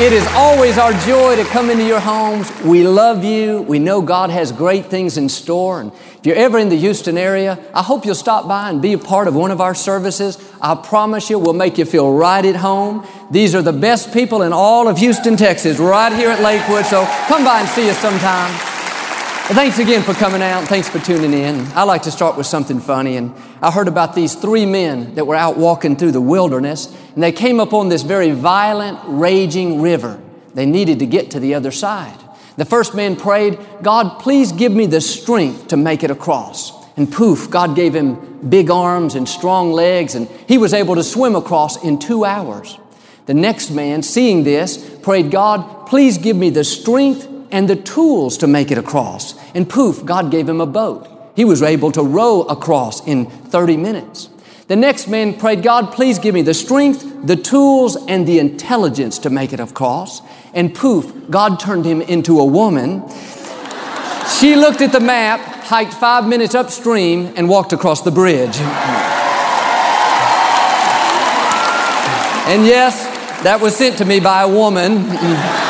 It is always our joy to come into your homes. We love you. We know God has great things in store. And if you're ever in the Houston area, I hope you'll stop by and be a part of one of our services. I promise you, we'll make you feel right at home. These are the best people in all of Houston, Texas, right here at Lakewood. So come by and see us sometime. Well, thanks again for coming out. Thanks for tuning in. I like to start with something funny. And I heard about these three men that were out walking through the wilderness, and they came upon this very violent, raging river. They needed to get to the other side. The first man prayed, God, please give me the strength to make it across. And poof, God gave him big arms and strong legs, and he was able to swim across in two hours. The next man, seeing this, prayed, God, please give me the strength and the tools to make it across. And poof, God gave him a boat. He was able to row across in 30 minutes. The next man prayed, God, please give me the strength, the tools, and the intelligence to make it across. And poof, God turned him into a woman. She looked at the map, hiked five minutes upstream, and walked across the bridge. And yes, that was sent to me by a woman.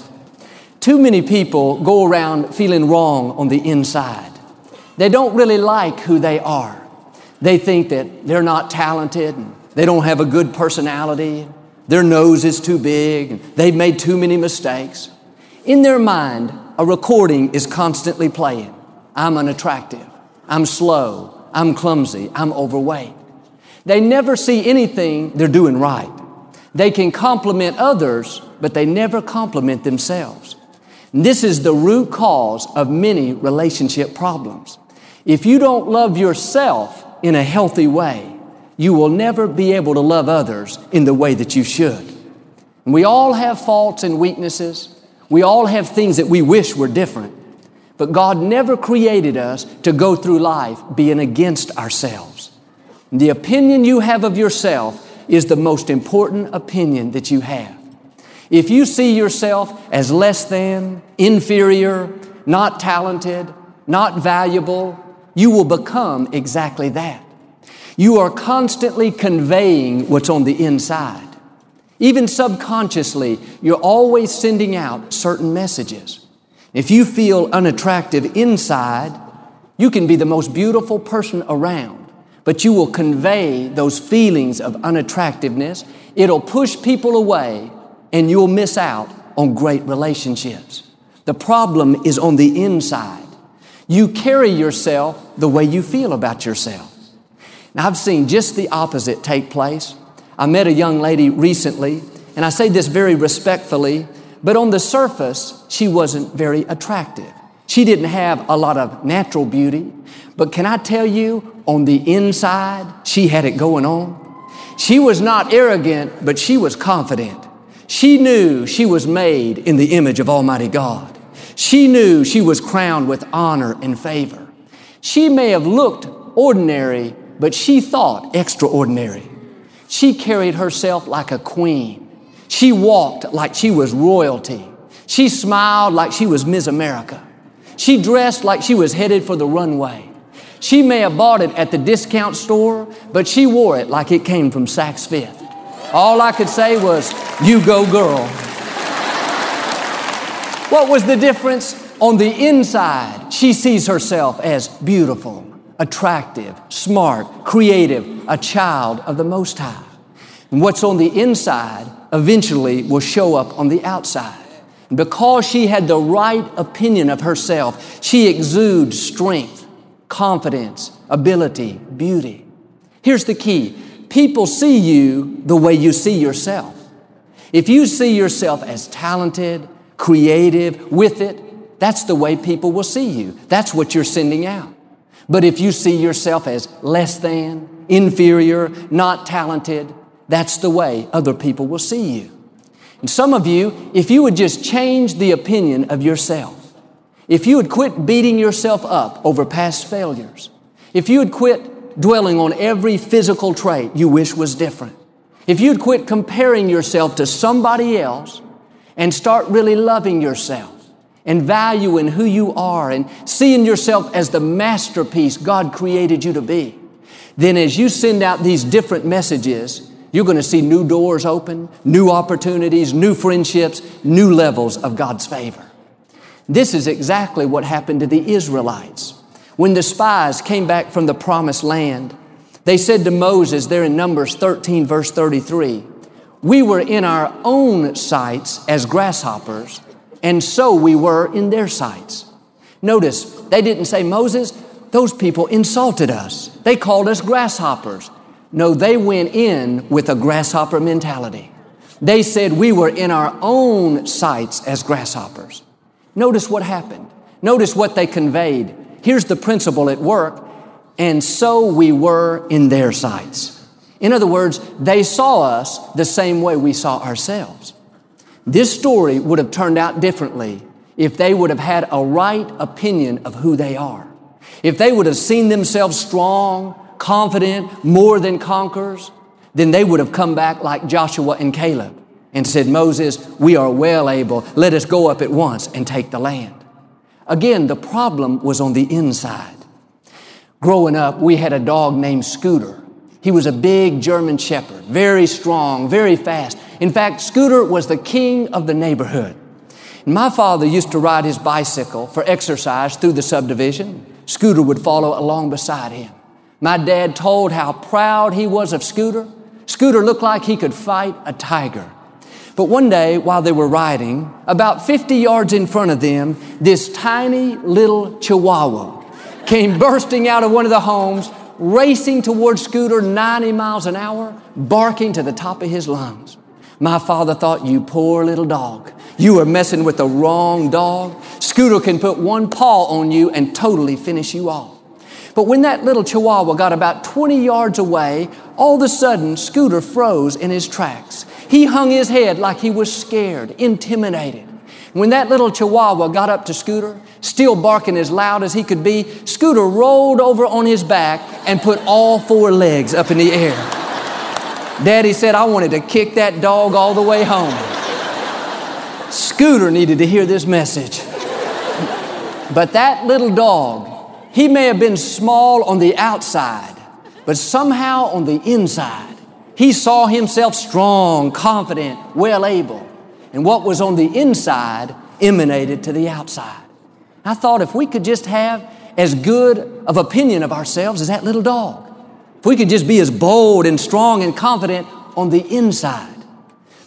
Too many people go around feeling wrong on the inside. They don't really like who they are. They think that they're not talented, they don't have a good personality, their nose is too big, they've made too many mistakes. In their mind, a recording is constantly playing. I'm unattractive. I'm slow. I'm clumsy. I'm overweight. They never see anything they're doing right. They can compliment others, but they never compliment themselves. This is the root cause of many relationship problems. If you don't love yourself in a healthy way, you will never be able to love others in the way that you should. And we all have faults and weaknesses. We all have things that we wish were different. But God never created us to go through life being against ourselves. The opinion you have of yourself is the most important opinion that you have. If you see yourself as less than, inferior, not talented, not valuable, you will become exactly that. You are constantly conveying what's on the inside. Even subconsciously, you're always sending out certain messages. If you feel unattractive inside, you can be the most beautiful person around, but you will convey those feelings of unattractiveness. It'll push people away and you'll miss out on great relationships. The problem is on the inside. You carry yourself the way you feel about yourself. Now, I've seen just the opposite take place. I met a young lady recently, and I say this very respectfully, but on the surface, she wasn't very attractive. She didn't have a lot of natural beauty, but can I tell you, on the inside, she had it going on. She was not arrogant, but she was confident. She knew she was made in the image of Almighty God. She knew she was crowned with honor and favor. She may have looked ordinary, but she thought extraordinary. She carried herself like a queen. She walked like she was royalty. She smiled like she was Miss America. She dressed like she was headed for the runway. She may have bought it at the discount store, but she wore it like it came from Saks Fifth. All I could say was, You go, girl. what was the difference? On the inside, she sees herself as beautiful, attractive, smart, creative, a child of the Most High. And what's on the inside eventually will show up on the outside. Because she had the right opinion of herself, she exudes strength, confidence, ability, beauty. Here's the key. People see you the way you see yourself. If you see yourself as talented, creative, with it, that's the way people will see you. That's what you're sending out. But if you see yourself as less than, inferior, not talented, that's the way other people will see you. And some of you, if you would just change the opinion of yourself, if you would quit beating yourself up over past failures, if you would quit dwelling on every physical trait you wish was different, if you'd quit comparing yourself to somebody else and start really loving yourself and valuing who you are and seeing yourself as the masterpiece God created you to be, then as you send out these different messages, you're going to see new doors open, new opportunities, new friendships, new levels of God's favor. This is exactly what happened to the Israelites. When the spies came back from the promised land, they said to Moses there in Numbers 13, verse 33, We were in our own sights as grasshoppers, and so we were in their sights. Notice, they didn't say, Moses, those people insulted us. They called us grasshoppers. No, they went in with a grasshopper mentality. They said we were in our own sights as grasshoppers. Notice what happened. Notice what they conveyed. Here's the principle at work and so we were in their sights. In other words, they saw us the same way we saw ourselves. This story would have turned out differently if they would have had a right opinion of who they are. If they would have seen themselves strong, confident, more than conquerors, then they would have come back like Joshua and Caleb and said, Moses, we are well able. Let us go up at once and take the land. Again, the problem was on the inside. Growing up, we had a dog named Scooter. He was a big German shepherd, very strong, very fast. In fact, Scooter was the king of the neighborhood. My father used to ride his bicycle for exercise through the subdivision. Scooter would follow along beside him. My dad told how proud he was of Scooter. Scooter looked like he could fight a tiger. But one day, while they were riding, about 50 yards in front of them, this tiny little chihuahua came bursting out of one of the homes, racing towards Scooter 90 miles an hour, barking to the top of his lungs. My father thought, you poor little dog. You are messing with the wrong dog. Scooter can put one paw on you and totally finish you off. But when that little chihuahua got about 20 yards away, all of a sudden, Scooter froze in his tracks. He hung his head like he was scared, intimidated. When that little chihuahua got up to Scooter, still barking as loud as he could be, Scooter rolled over on his back and put all four legs up in the air. Daddy said, I wanted to kick that dog all the way home. Scooter needed to hear this message. But that little dog, he may have been small on the outside, but somehow on the inside, he saw himself strong, confident, well able. And what was on the inside emanated to the outside. I thought if we could just have as good of opinion of ourselves as that little dog, if we could just be as bold and strong and confident on the inside.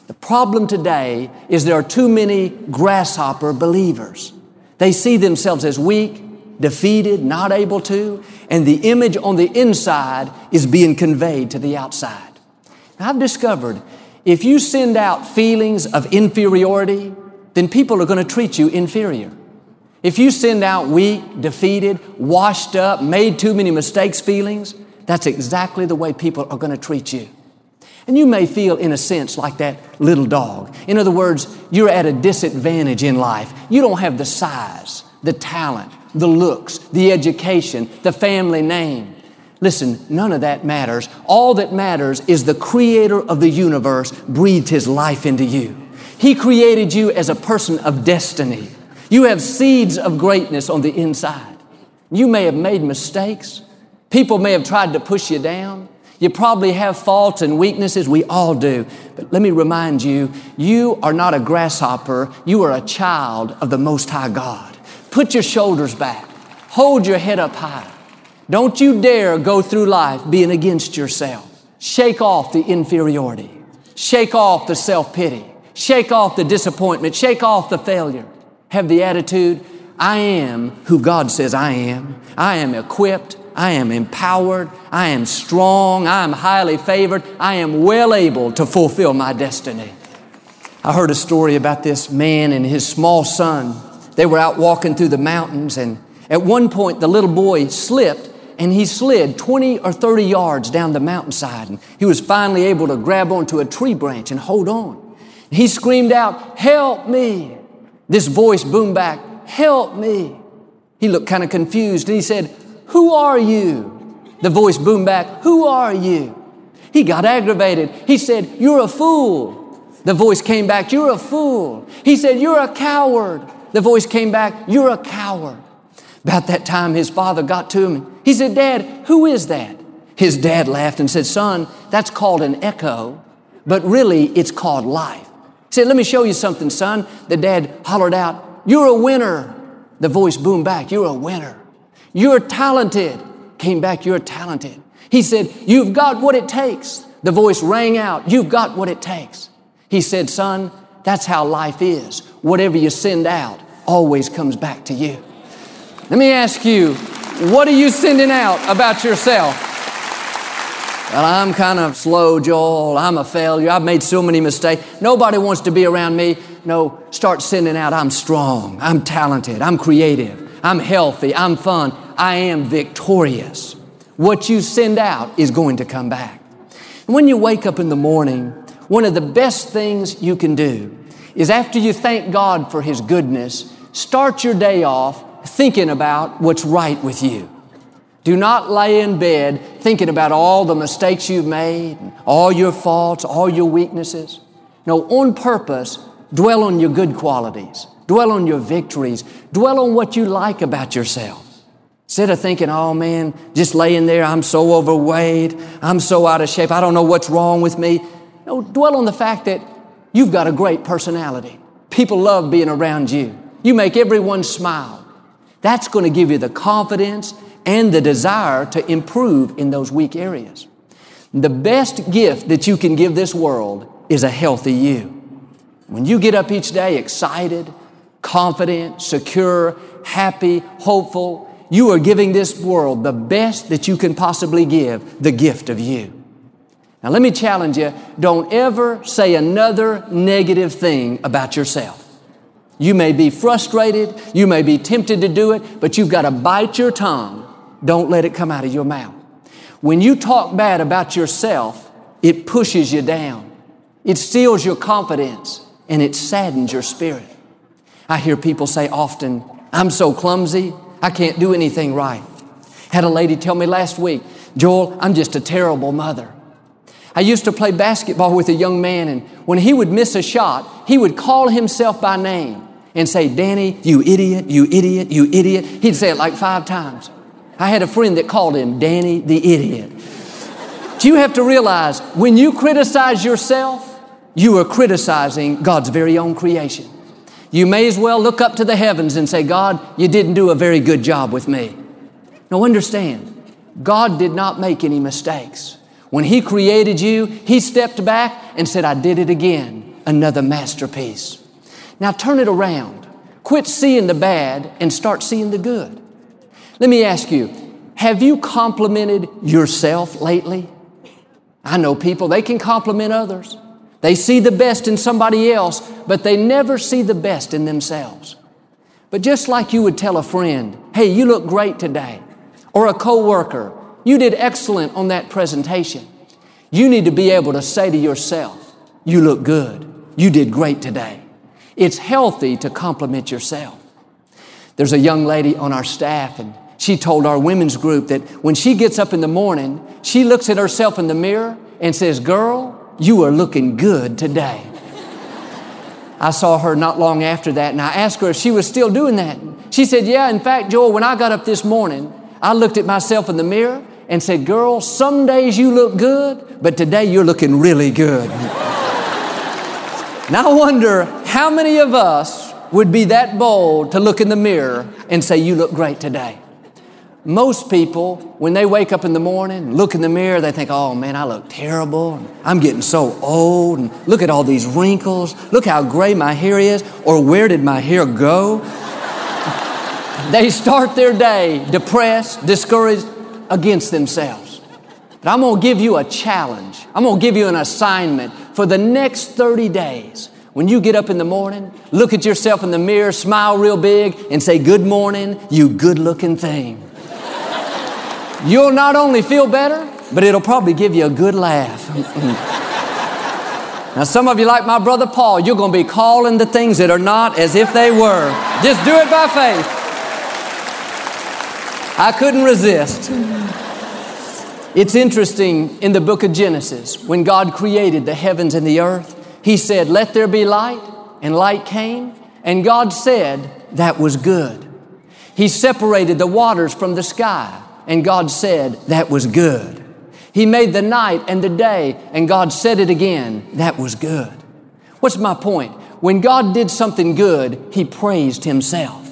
The problem today is there are too many grasshopper believers. They see themselves as weak, defeated, not able to, and the image on the inside is being conveyed to the outside. I've discovered if you send out feelings of inferiority, then people are going to treat you inferior. If you send out weak, defeated, washed up, made too many mistakes feelings, that's exactly the way people are going to treat you. And you may feel, in a sense, like that little dog. In other words, you're at a disadvantage in life. You don't have the size, the talent, the looks, the education, the family name. Listen, none of that matters. All that matters is the creator of the universe breathed his life into you. He created you as a person of destiny. You have seeds of greatness on the inside. You may have made mistakes. People may have tried to push you down. You probably have faults and weaknesses. We all do. But let me remind you, you are not a grasshopper. You are a child of the Most High God. Put your shoulders back. Hold your head up high. Don't you dare go through life being against yourself. Shake off the inferiority. Shake off the self-pity. Shake off the disappointment. Shake off the failure. Have the attitude, I am who God says I am. I am equipped. I am empowered. I am strong. I am highly favored. I am well able to fulfill my destiny. I heard a story about this man and his small son. They were out walking through the mountains, and at one point, the little boy slipped and he slid 20 or 30 yards down the mountainside. And he was finally able to grab onto a tree branch and hold on. He screamed out, Help me! This voice boomed back, Help me! He looked kind of confused and he said, Who are you? The voice boomed back, Who are you? He got aggravated. He said, You're a fool. The voice came back, You're a fool. He said, You're a coward. The voice came back, You're a coward. About that time, his father got to him. He said, Dad, who is that? His dad laughed and said, Son, that's called an echo, but really it's called life. He said, Let me show you something, son. The dad hollered out, You're a winner. The voice boomed back, You're a winner. You're talented. Came back, You're talented. He said, You've got what it takes. The voice rang out, You've got what it takes. He said, Son, that's how life is. Whatever you send out always comes back to you. Let me ask you, what are you sending out about yourself? Well, I'm kind of slow, Joel. I'm a failure. I've made so many mistakes. Nobody wants to be around me. No, start sending out, I'm strong. I'm talented. I'm creative. I'm healthy. I'm fun. I am victorious. What you send out is going to come back. And when you wake up in the morning, one of the best things you can do is after you thank God for His goodness, start your day off thinking about what's right with you. Do not lay in bed thinking about all the mistakes you've made, all your faults, all your weaknesses. No, on purpose, dwell on your good qualities. Dwell on your victories. Dwell on what you like about yourself. Instead of thinking, oh man, just laying there, I'm so overweight, I'm so out of shape, I don't know what's wrong with me. No, dwell on the fact that you've got a great personality. People love being around you. You make everyone smile. That's going to give you the confidence and the desire to improve in those weak areas. The best gift that you can give this world is a healthy you. When you get up each day excited, confident, secure, happy, hopeful, you are giving this world the best that you can possibly give, the gift of you. Now let me challenge you, don't ever say another negative thing about yourself. You may be frustrated, you may be tempted to do it, but you've got to bite your tongue. Don't let it come out of your mouth. When you talk bad about yourself, it pushes you down. It steals your confidence and it saddens your spirit. I hear people say often, I'm so clumsy, I can't do anything right. Had a lady tell me last week, Joel, I'm just a terrible mother. I used to play basketball with a young man, and when he would miss a shot, he would call himself by name and say, Danny, you idiot, you idiot, you idiot. He'd say it like five times. I had a friend that called him Danny the idiot. Do you have to realize when you criticize yourself, you are criticizing God's very own creation. You may as well look up to the heavens and say, God, you didn't do a very good job with me. Now understand, God did not make any mistakes. When He created you, He stepped back and said, I did it again. Another masterpiece. Now turn it around. Quit seeing the bad and start seeing the good. Let me ask you, have you complimented yourself lately? I know people, they can compliment others. They see the best in somebody else, but they never see the best in themselves. But just like you would tell a friend, hey, you look great today, or a coworker, you did excellent on that presentation. You need to be able to say to yourself, You look good. You did great today. It's healthy to compliment yourself. There's a young lady on our staff, and she told our women's group that when she gets up in the morning, she looks at herself in the mirror and says, Girl, you are looking good today. I saw her not long after that, and I asked her if she was still doing that. She said, Yeah, in fact, Joel, when I got up this morning, I looked at myself in the mirror and said, Girl, some days you look good, but today you're looking really good. now I wonder how many of us would be that bold to look in the mirror and say, You look great today. Most people, when they wake up in the morning, look in the mirror, they think, oh man, I look terrible. I'm getting so old. And look at all these wrinkles. Look how gray my hair is. Or where did my hair go? They start their day depressed, discouraged, against themselves. But I'm going to give you a challenge. I'm going to give you an assignment for the next 30 days. When you get up in the morning, look at yourself in the mirror, smile real big, and say, Good morning, you good looking thing. You'll not only feel better, but it'll probably give you a good laugh. now, some of you, like my brother Paul, you're going to be calling the things that are not as if they were. Just do it by faith. I couldn't resist. It's interesting in the book of Genesis, when God created the heavens and the earth, He said, Let there be light, and light came, and God said, That was good. He separated the waters from the sky, and God said, That was good. He made the night and the day, and God said it again, That was good. What's my point? When God did something good, He praised Himself.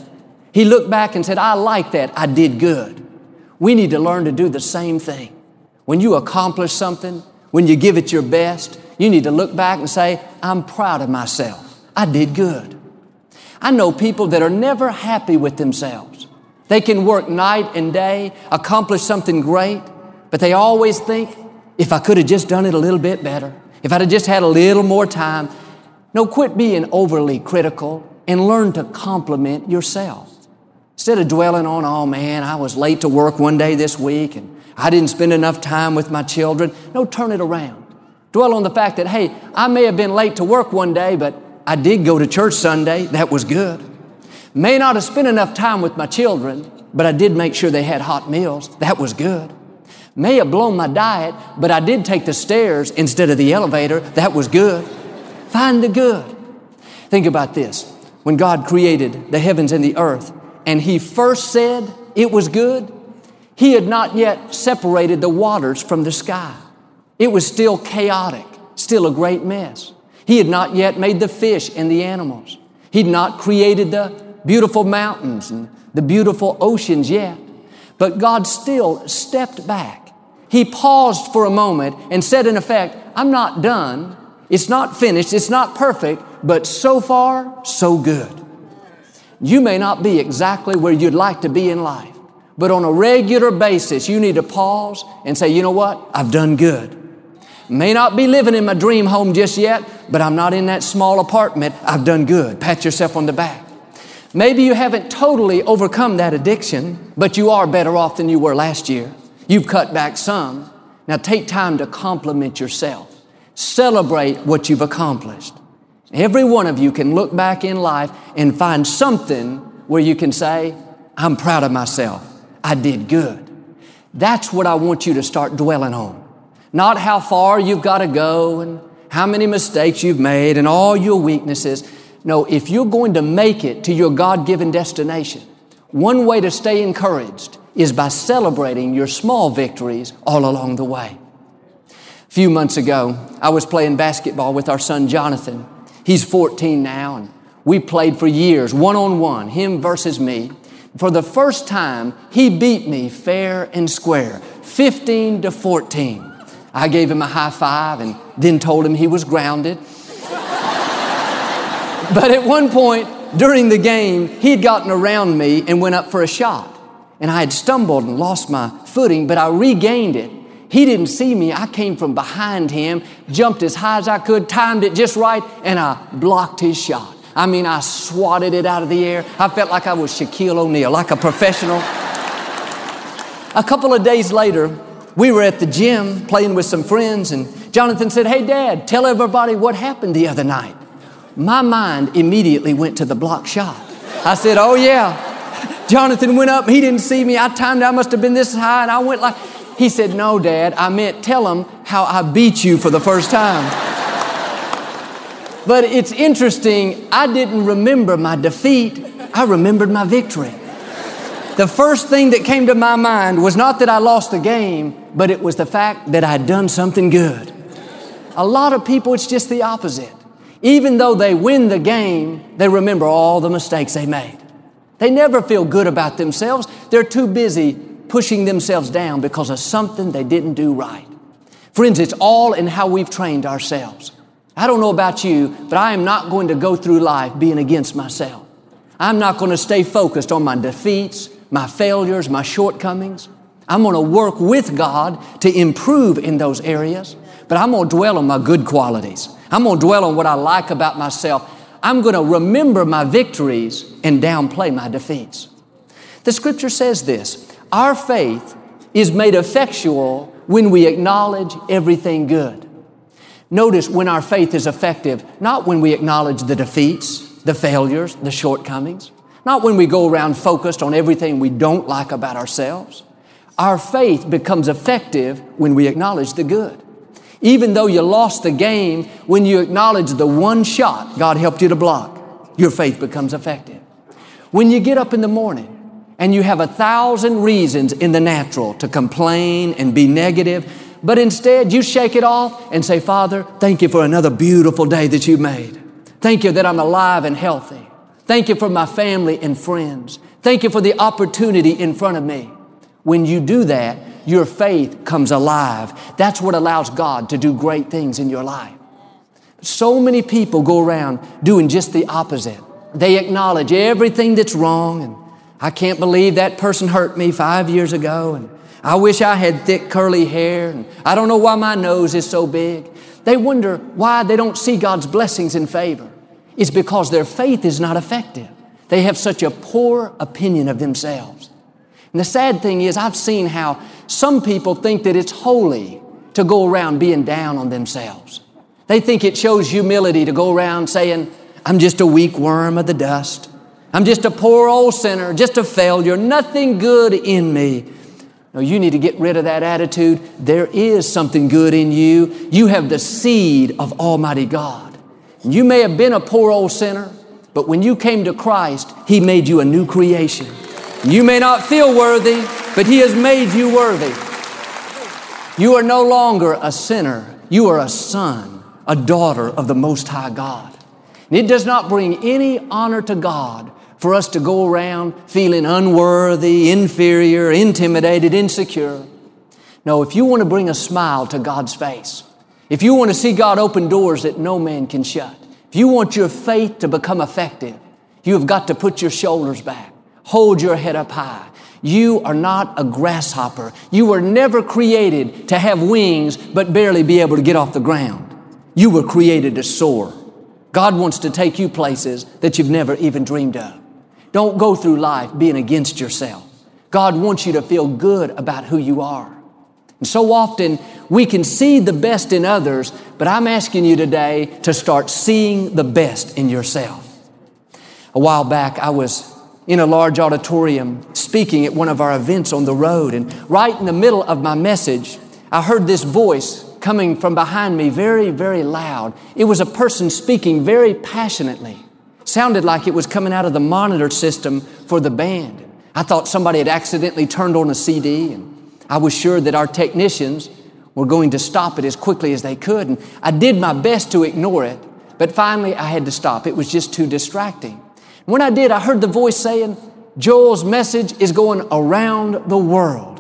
He looked back and said, I like that. I did good. We need to learn to do the same thing. When you accomplish something, when you give it your best, you need to look back and say, I'm proud of myself. I did good. I know people that are never happy with themselves. They can work night and day, accomplish something great, but they always think, if I could have just done it a little bit better, if I'd have just had a little more time. No, quit being overly critical and learn to compliment yourself. Instead of dwelling on, oh man, I was late to work one day this week and I didn't spend enough time with my children. No, turn it around. Dwell on the fact that, hey, I may have been late to work one day, but I did go to church Sunday. That was good. May not have spent enough time with my children, but I did make sure they had hot meals. That was good. May have blown my diet, but I did take the stairs instead of the elevator. That was good. Find the good. Think about this. When God created the heavens and the earth, and he first said it was good, he had not yet separated the waters from the sky. It was still chaotic, still a great mess. He had not yet made the fish and the animals. He'd not created the beautiful mountains and the beautiful oceans yet. But God still stepped back. He paused for a moment and said, in effect, I'm not done. It's not finished. It's not perfect, but so far, so good. You may not be exactly where you'd like to be in life, but on a regular basis, you need to pause and say, you know what? I've done good. May not be living in my dream home just yet, but I'm not in that small apartment. I've done good. Pat yourself on the back. Maybe you haven't totally overcome that addiction, but you are better off than you were last year. You've cut back some. Now take time to compliment yourself. Celebrate what you've accomplished. Every one of you can look back in life and find something where you can say, I'm proud of myself. I did good. That's what I want you to start dwelling on. Not how far you've got to go and how many mistakes you've made and all your weaknesses. No, if you're going to make it to your God given destination, one way to stay encouraged is by celebrating your small victories all along the way. A few months ago, I was playing basketball with our son Jonathan. He's 14 now, and we played for years, one on one, him versus me. For the first time, he beat me fair and square, 15 to 14. I gave him a high five and then told him he was grounded. but at one point during the game, he'd gotten around me and went up for a shot. And I had stumbled and lost my footing, but I regained it he didn't see me. I came from behind him, jumped as high as I could, timed it just right, and I blocked his shot. I mean, I swatted it out of the air. I felt like I was Shaquille O'Neal, like a professional. a couple of days later, we were at the gym playing with some friends, and Jonathan said, Hey, Dad, tell everybody what happened the other night. My mind immediately went to the block shot. I said, Oh, yeah. Jonathan went up, he didn't see me. I timed, I must have been this high, and I went like, he said, No, Dad, I meant tell him how I beat you for the first time. but it's interesting, I didn't remember my defeat, I remembered my victory. The first thing that came to my mind was not that I lost the game, but it was the fact that I'd done something good. A lot of people, it's just the opposite. Even though they win the game, they remember all the mistakes they made. They never feel good about themselves. They're too busy pushing themselves down because of something they didn't do right. Friends, it's all in how we've trained ourselves. I don't know about you, but I am not going to go through life being against myself. I'm not going to stay focused on my defeats, my failures, my shortcomings. I'm going to work with God to improve in those areas, but I'm going to dwell on my good qualities. I'm going to dwell on what I like about myself. I'm going to remember my victories and downplay my defeats. The scripture says this Our faith is made effectual when we acknowledge everything good. Notice when our faith is effective, not when we acknowledge the defeats, the failures, the shortcomings, not when we go around focused on everything we don't like about ourselves. Our faith becomes effective when we acknowledge the good. Even though you lost the game, when you acknowledge the one shot God helped you to block, your faith becomes effective. When you get up in the morning and you have a thousand reasons in the natural to complain and be negative, but instead you shake it off and say, Father, thank you for another beautiful day that you made. Thank you that I'm alive and healthy. Thank you for my family and friends. Thank you for the opportunity in front of me. When you do that, your faith comes alive. That's what allows God to do great things in your life. So many people go around doing just the opposite. They acknowledge everything that's wrong and I can't believe that person hurt me five years ago and I wish I had thick curly hair and I don't know why my nose is so big. They wonder why they don't see God's blessings and favor. It's because their faith is not effective. They have such a poor opinion of themselves. And the sad thing is, I've seen how some people think that it's holy to go around being down on themselves. They think it shows humility to go around saying, I'm just a weak worm of the dust. I'm just a poor old sinner, just a failure, nothing good in me. No, you need to get rid of that attitude. There is something good in you. You have the seed of Almighty God. You may have been a poor old sinner, but when you came to Christ, He made you a new creation. You may not feel worthy, but He has made you worthy. You are no longer a sinner. You are a son, a daughter of the Most High God. And it does not bring any honor to God for us to go around feeling unworthy, inferior, intimidated, insecure. No, if you want to bring a smile to God's face, if you want to see God open doors that no man can shut, if you want your faith to become effective, you have got to put your shoulders back, hold your head up high. You are not a grasshopper. You were never created to have wings but barely be able to get off the ground. You were created to soar. God wants to take you places that you've never even dreamed of. Don't go through life being against yourself. God wants you to feel good about who you are. And so often we can see the best in others, but I'm asking you today to start seeing the best in yourself. A while back, I was in a large auditorium speaking at one of our events on the road, and right in the middle of my message, I heard this voice coming from behind me very, very loud. It was a person speaking very passionately. Sounded like it was coming out of the monitor system for the band. I thought somebody had accidentally turned on a CD, and I was sure that our technicians were going to stop it as quickly as they could. And I did my best to ignore it, but finally I had to stop. It was just too distracting. When I did, I heard the voice saying, Joel's message is going around the world.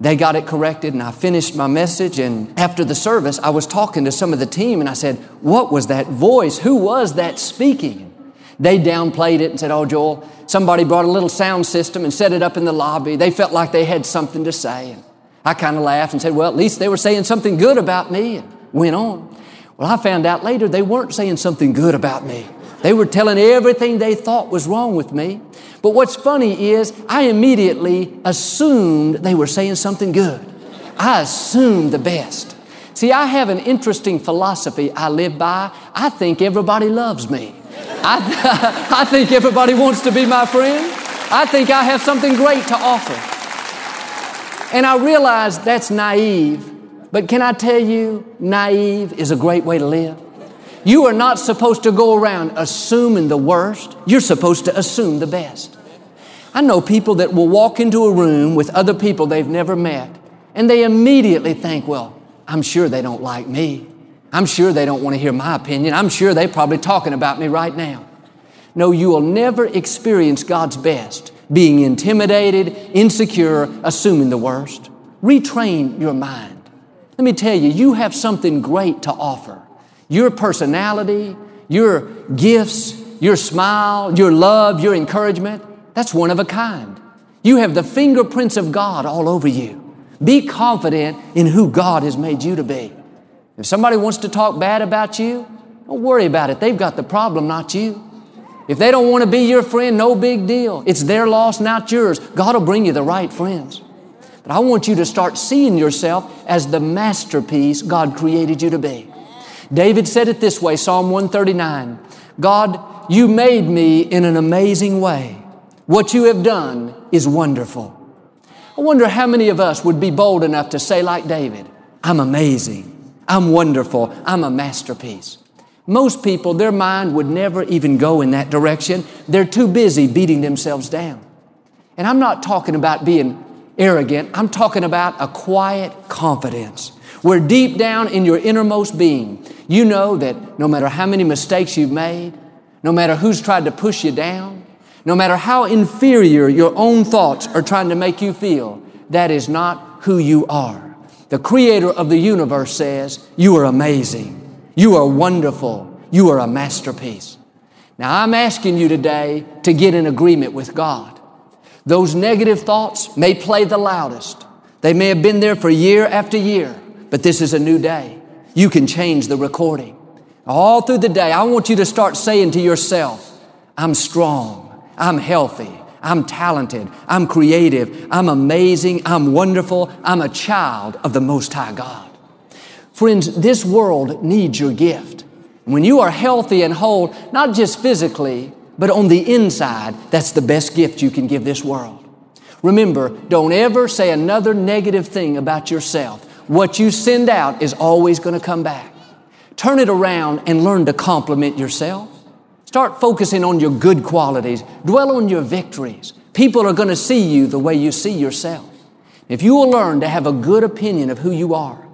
They got it corrected and I finished my message. And after the service, I was talking to some of the team and I said, What was that voice? Who was that speaking? They downplayed it and said, Oh, Joel, somebody brought a little sound system and set it up in the lobby. They felt like they had something to say. And I kind of laughed and said, Well, at least they were saying something good about me and went on. Well, I found out later they weren't saying something good about me. They were telling everything they thought was wrong with me. But what's funny is I immediately assumed they were saying something good. I assumed the best. See, I have an interesting philosophy I live by. I think everybody loves me. I, I think everybody wants to be my friend. I think I have something great to offer. And I realize that's naive, but can I tell you, naive is a great way to live? You are not supposed to go around assuming the worst. You're supposed to assume the best. I know people that will walk into a room with other people they've never met, and they immediately think, well, I'm sure they don't like me. I'm sure they don't want to hear my opinion. I'm sure they're probably talking about me right now. No, you will never experience God's best being intimidated, insecure, assuming the worst. Retrain your mind. Let me tell you, you have something great to offer. Your personality, your gifts, your smile, your love, your encouragement, that's one of a kind. You have the fingerprints of God all over you. Be confident in who God has made you to be. If somebody wants to talk bad about you, don't worry about it. They've got the problem, not you. If they don't want to be your friend, no big deal. It's their loss, not yours. God will bring you the right friends. But I want you to start seeing yourself as the masterpiece God created you to be. David said it this way, Psalm 139. God, you made me in an amazing way. What you have done is wonderful. I wonder how many of us would be bold enough to say like David, I'm amazing. I'm wonderful. I'm a masterpiece. Most people, their mind would never even go in that direction. They're too busy beating themselves down. And I'm not talking about being arrogant. I'm talking about a quiet confidence where deep down in your innermost being, you know that no matter how many mistakes you've made, no matter who's tried to push you down, no matter how inferior your own thoughts are trying to make you feel, that is not who you are. The creator of the universe says, you are amazing. You are wonderful. You are a masterpiece. Now I'm asking you today to get in agreement with God. Those negative thoughts may play the loudest. They may have been there for year after year, but this is a new day. You can change the recording. All through the day, I want you to start saying to yourself, I'm strong. I'm healthy. I'm talented. I'm creative. I'm amazing. I'm wonderful. I'm a child of the Most High God. Friends, this world needs your gift. When you are healthy and whole, not just physically, but on the inside, that's the best gift you can give this world. Remember, don't ever say another negative thing about yourself. What you send out is always going to come back. Turn it around and learn to compliment yourself. Start focusing on your good qualities. Dwell on your victories. People are going to see you the way you see yourself. If you will learn to have a good opinion of who you are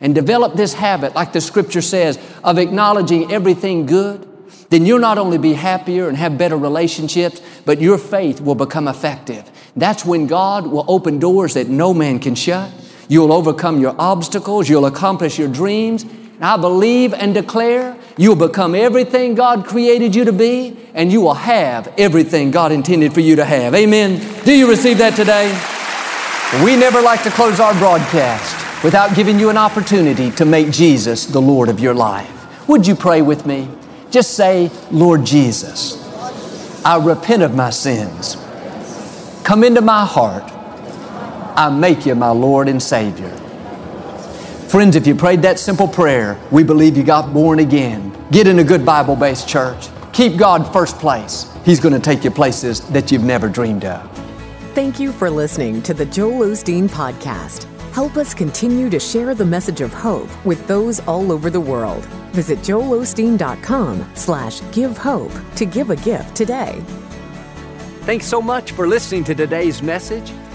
and develop this habit, like the scripture says, of acknowledging everything good, then you'll not only be happier and have better relationships, but your faith will become effective. That's when God will open doors that no man can shut. You'll overcome your obstacles. You'll accomplish your dreams. And I believe and declare you'll become everything God created you to be, and you will have everything God intended for you to have. Amen. Do you receive that today? We never like to close our broadcast without giving you an opportunity to make Jesus the Lord of your life. Would you pray with me? Just say, Lord Jesus, I repent of my sins. Come into my heart. I make you my Lord and Savior. Friends, if you prayed that simple prayer, we believe you got born again. Get in a good Bible based church. Keep God first place. He's going to take you places that you've never dreamed of. Thank you for listening to the Joel Osteen Podcast. Help us continue to share the message of hope with those all over the world. Visit joelosteen.com slash give hope to give a gift today. Thanks so much for listening to today's message.